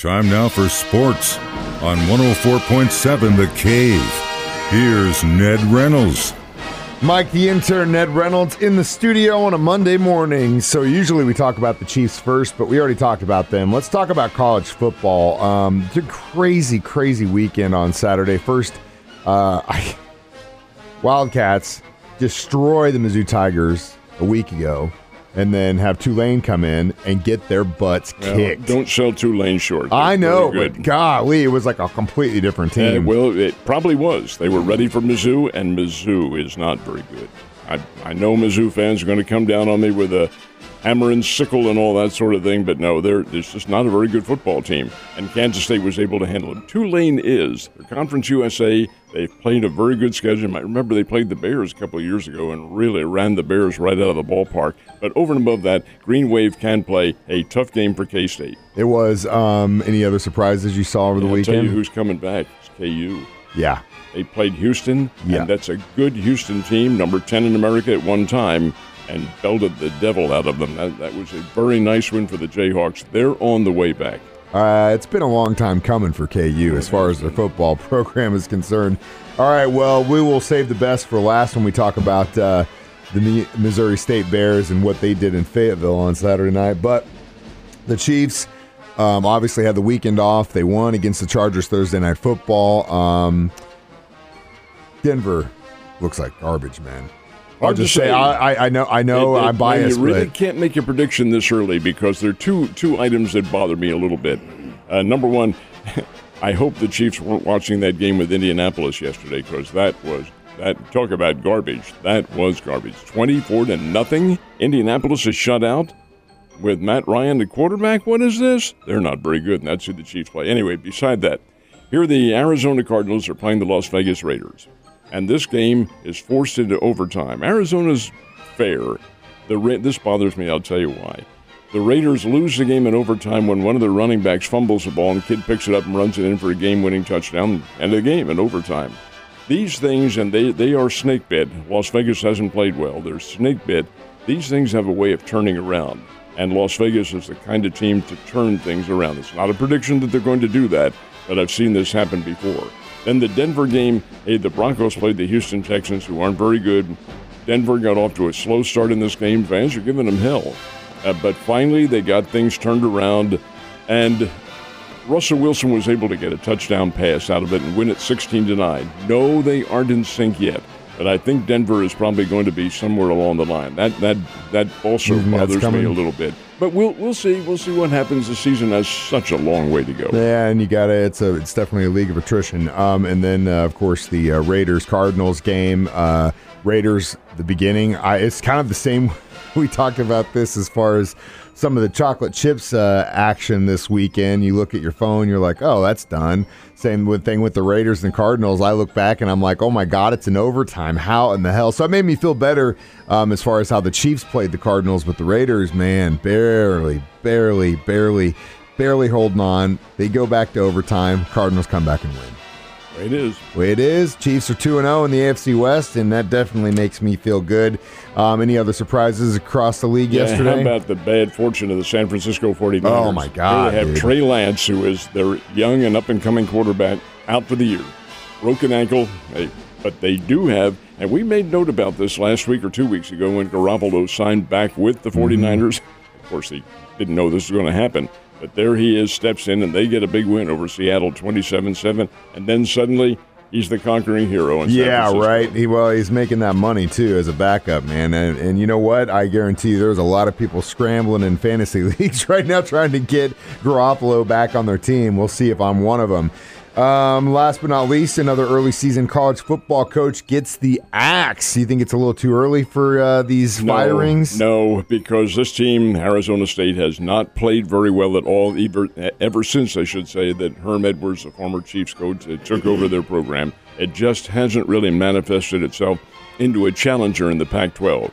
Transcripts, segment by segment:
Time now for sports on 104.7 The Cave. Here's Ned Reynolds. Mike, the intern, Ned Reynolds, in the studio on a Monday morning. So usually we talk about the Chiefs first, but we already talked about them. Let's talk about college football. Um, it's a crazy, crazy weekend on Saturday. First, uh, I, Wildcats destroy the Mizzou Tigers a week ago and then have Tulane come in and get their butts Well, kicked. don't sell Tulane short. I They're know, very but golly, it was like a completely different Uh, team. well, it probably was. They were ready for Mizzou, and Mizzou is not very good. I, I know Mizzou fans are going to come down on me with a hammer and sickle and all that sort of thing, but no, they're it's just not a very good football team. And Kansas State was able to handle it. Tulane is. They're Conference USA. They've played a very good schedule. I remember they played the Bears a couple of years ago and really ran the Bears right out of the ballpark. But over and above that, Green Wave can play a tough game for K State. it was um, any other surprises you saw over the weekend? I'll tell you who's coming back. It's KU. yeah. They played Houston, Yeah. and that's a good Houston team, number 10 in America at one time, and belted the devil out of them. That, that was a very nice win for the Jayhawks. They're on the way back. Uh, it's been a long time coming for KU as far as their football program is concerned. All right, well, we will save the best for last when we talk about uh, the Missouri State Bears and what they did in Fayetteville on Saturday night. But the Chiefs um, obviously had the weekend off. They won against the Chargers Thursday Night Football. Um, Denver looks like garbage, man. I'll Hard just say, I, I know, I know, It- it- I'm biased, You really but can't make a prediction this early because there are two two items that bother me a little bit. Uh, number one, I hope the Chiefs weren't watching that game with Indianapolis yesterday because that was that talk about garbage. That was garbage. Twenty four to nothing. Indianapolis is shut out with Matt Ryan the quarterback. What is this? They're not very good, and that's who the Chiefs play. Anyway, beside that, here the Arizona Cardinals are playing the Las Vegas Raiders, and this game is forced into overtime. Arizona's fair. The Ra- this bothers me. I'll tell you why. The Raiders lose the game in overtime when one of their running backs fumbles the ball and kid picks it up and runs it in for a game-winning touchdown. End of the game in overtime. These things, and they, they are snake bit. Las Vegas hasn't played well. They're snake bit. These things have a way of turning around. And Las Vegas is the kind of team to turn things around. It's not a prediction that they're going to do that, but I've seen this happen before. Then the Denver game, hey, the Broncos played the Houston Texans, who aren't very good. Denver got off to a slow start in this game. Fans are giving them hell. Uh, but finally, they got things turned around, and Russell Wilson was able to get a touchdown pass out of it and win it 16 to 9. No, they aren't in sync yet, but I think Denver is probably going to be somewhere along the line. That that that also that's bothers me a little bit. But we'll we'll see. We'll see what happens. The season has such a long way to go. Yeah, and you got to It's a. It's definitely a league of attrition. Um, and then uh, of course the uh, Raiders Cardinals game. Uh, Raiders the beginning. I, it's kind of the same. We talked about this as far as some of the chocolate chips uh, action this weekend. You look at your phone, you're like, oh, that's done. Same with thing with the Raiders and Cardinals. I look back and I'm like, oh my god, it's an overtime. How in the hell? So it made me feel better um, as far as how the Chiefs played the Cardinals, but the Raiders, man, barely, barely, barely barely holding on. They go back to overtime. Cardinals come back and win. It is. Way it is. Chiefs are 2 0 in the AFC West, and that definitely makes me feel good. Um, any other surprises across the league Yeah, yesterday? How about the bad fortune of the San Francisco 49ers? Oh, my God, They have dude. Trey Lance, who is their young and up and coming quarterback, out for the year. Broken ankle. But they do have, and we made note about this last week or two weeks ago when Garoppolo signed back with the 49ers. Of course, he didn't know this was going to happen. But there he is, steps in, and they get a big win over Seattle 27 7. And then suddenly, he's the conquering hero. Yeah, right. He, well, he's making that money too as a backup, man. And, and you know what? I guarantee you, there's a lot of people scrambling in fantasy leagues right now trying to get Garoppolo back on their team. We'll see if I'm one of them. Um, last but not least, another early season college football coach gets the axe. You think it's a little too early for uh, these No, firings? No, because this team, Arizona State, has not played very well at all, ever, ever since, I should say, that Herm Edwards, the former Chiefs coach, uh, took over their program. It just hasn't really manifested itself into a challenger in the Pac 12.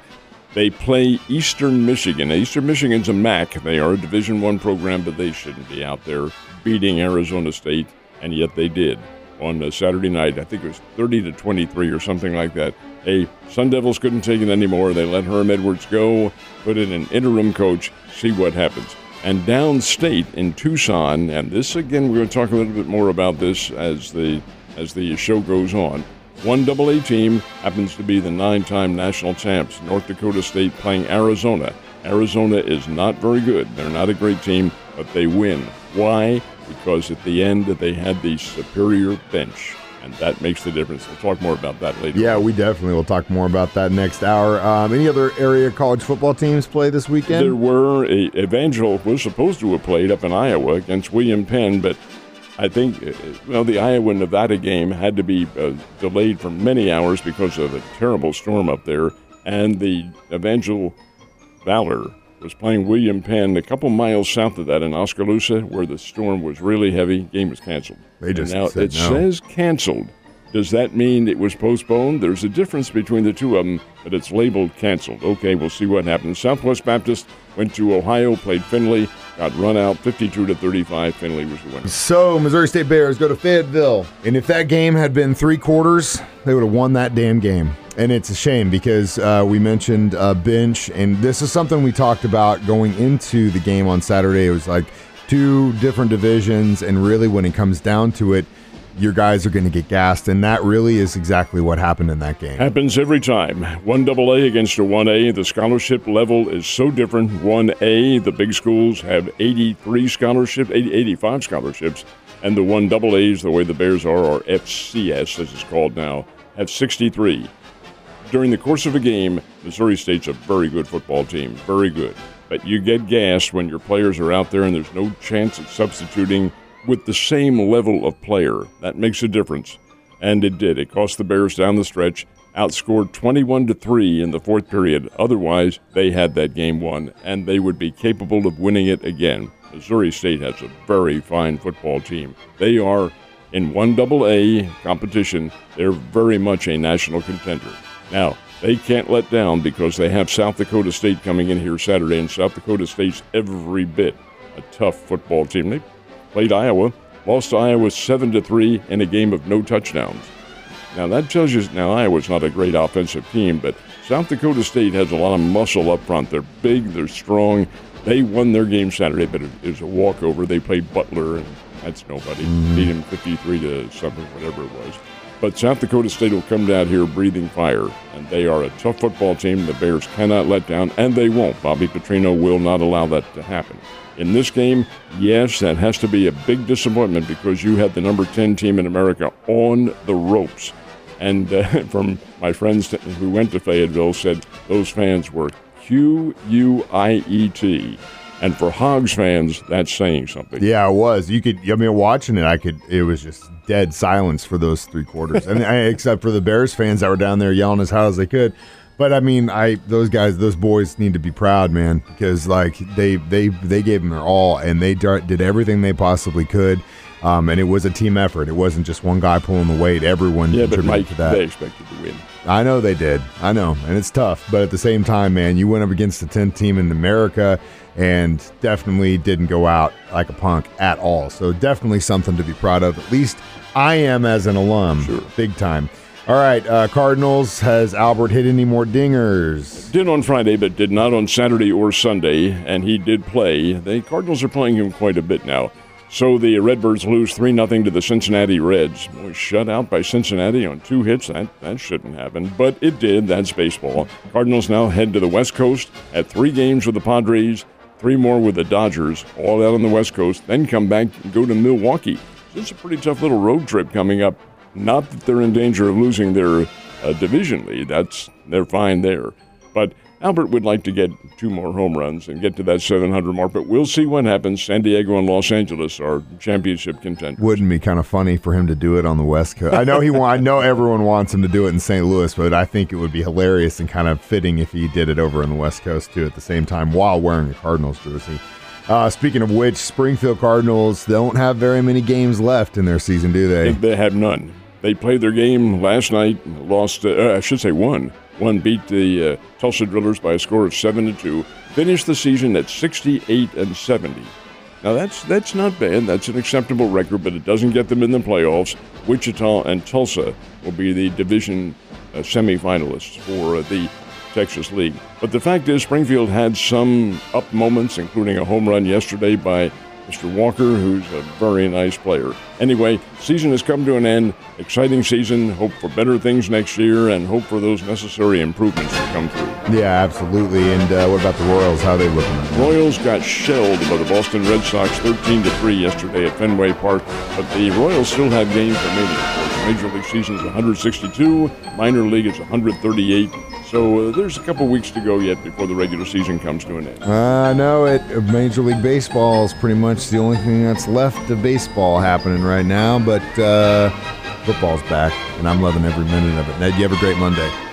They play Eastern Michigan. Now, Eastern Michigan's a MAC. They are a Division One program, but they shouldn't be out there beating Arizona State, and yet they did on uh, Saturday night. I think it was 30 to 23 or something like that. Hey, Sun Devils couldn't take it anymore. They let Herm Edwards go, put in an interim coach, see what happens. and downstate in Tucson. And this again, we're going to talk a little bit more about this as the as the show goes on. One double A team happens to be the nine-time national champs, North Dakota State playing Arizona. Arizona is not very good. They're not a great team, but they win. Why? Because at the end they had the superior bench and that makes the difference. We'll talk more about that later. Yeah, we definitely will talk more about that next hour. Um, any other area college football teams play this weekend? There were. A, Evangel was supposed to have played up in Iowa against William Penn, but I think, uh, well, the Iowa Nevada game had to be uh, delayed for many hours because of a terrible storm up there, and the Evangel Valor was playing William Penn a couple miles south of that in Oskaloosa, where the storm was really heavy. Game was canceled. They just and now it no. says canceled. Does that mean it was postponed? There's a difference between the two of them, but it's labeled canceled. Okay, we'll see what happens. Southwest Baptist went to Ohio, played Findlay, got run out 52 to 35. Findlay was the winner. So, Missouri State Bears go to Fayetteville. And if that game had been three quarters, they would have won that damn game. And it's a shame because uh, we mentioned uh, bench, and this is something we talked about going into the game on Saturday. It was like two different divisions, and really, when it comes down to it, your guys are going to get gassed, and that really is exactly what happened in that game. Happens every time. One double A against a one A. The scholarship level is so different. One A, the big schools have 83 scholarships, 80, 85 scholarships, and the one double A's, the way the Bears are, or FCS as it's called now, have 63. During the course of a game, Missouri State's a very good football team, very good. But you get gassed when your players are out there and there's no chance of substituting with the same level of player. That makes a difference. And it did. It cost the Bears down the stretch, outscored 21 to 3 in the fourth period. Otherwise, they had that game won and they would be capable of winning it again. Missouri State has a very fine football team. They are in one double A competition, they're very much a national contender. Now, they can't let down because they have South Dakota State coming in here Saturday, and South Dakota State's every bit a tough football team. They played Iowa, lost to Iowa seven to three in a game of no touchdowns. Now that tells you now Iowa's not a great offensive team, but South Dakota State has a lot of muscle up front. They're big, they're strong. They won their game Saturday, but it was a walkover. They played Butler, and that's nobody. Beat him 53 to something, whatever it was. But South Dakota State will come down here breathing fire, and they are a tough football team. The Bears cannot let down, and they won't. Bobby Petrino will not allow that to happen. In this game, yes, that has to be a big disappointment because you had the number 10 team in America on the ropes. And uh, from my friends who went to Fayetteville said those fans were Q U I E T. And for Hogs fans, that's saying something. Yeah, it was. You could. I mean, watching it, I could. It was just dead silence for those three quarters, and I, except for the Bears fans that were down there yelling as hard as they could. But I mean, I those guys, those boys need to be proud, man, because like they they they gave them their all, and they did everything they possibly could. Um, and it was a team effort. It wasn't just one guy pulling the weight. Everyone yeah, but Mike, to that. they expected to win. I know they did. I know, and it's tough. But at the same time, man, you went up against the 10th team in America and definitely didn't go out like a punk at all. So definitely something to be proud of. At least I am as an alum, Sure. big time. All right, uh, Cardinals. Has Albert hit any more dingers? Did on Friday, but did not on Saturday or Sunday, and he did play. The Cardinals are playing him quite a bit now. So the Redbirds lose 3 0 to the Cincinnati Reds. Was shut out by Cincinnati on two hits. That, that shouldn't happen, but it did. That's baseball. Cardinals now head to the West Coast at three games with the Padres, three more with the Dodgers, all out on the West Coast, then come back and go to Milwaukee. It's a pretty tough little road trip coming up. Not that they're in danger of losing their uh, division lead. That's they're fine there. But Albert would like to get two more home runs and get to that 700 mark. But we'll see what happens. San Diego and Los Angeles are championship contenders. Wouldn't be kind of funny for him to do it on the West Coast. I know he. I know everyone wants him to do it in St. Louis, but I think it would be hilarious and kind of fitting if he did it over on the West Coast too at the same time while wearing a Cardinals jersey. Uh, speaking of which, Springfield Cardinals don't have very many games left in their season, do they? They have none. They played their game last night, lost. Uh, I should say won. One beat the uh, Tulsa Drillers by a score of seven to two. Finished the season at 68 and 70. Now that's that's not bad. That's an acceptable record, but it doesn't get them in the playoffs. Wichita and Tulsa will be the division uh, semifinalists for uh, the Texas League. But the fact is, Springfield had some up moments, including a home run yesterday by Mr. Walker, who's a very nice player. Anyway, season has come to an end. Exciting season. Hope for better things next year, and hope for those necessary improvements to come through. Yeah, absolutely. And uh, what about the Royals? How are they looking? Royals got shelled by the Boston Red Sox 13 to 3 yesterday at Fenway Park, but the Royals still have games remaining. Major League season is 162, minor league is 138. So uh, there's a couple weeks to go yet before the regular season comes to an end. Uh, no, it Major League Baseball is pretty much the only thing that's left of baseball happening right now. But uh, football's back, and I'm loving every minute of it. Ned, you have a great Monday.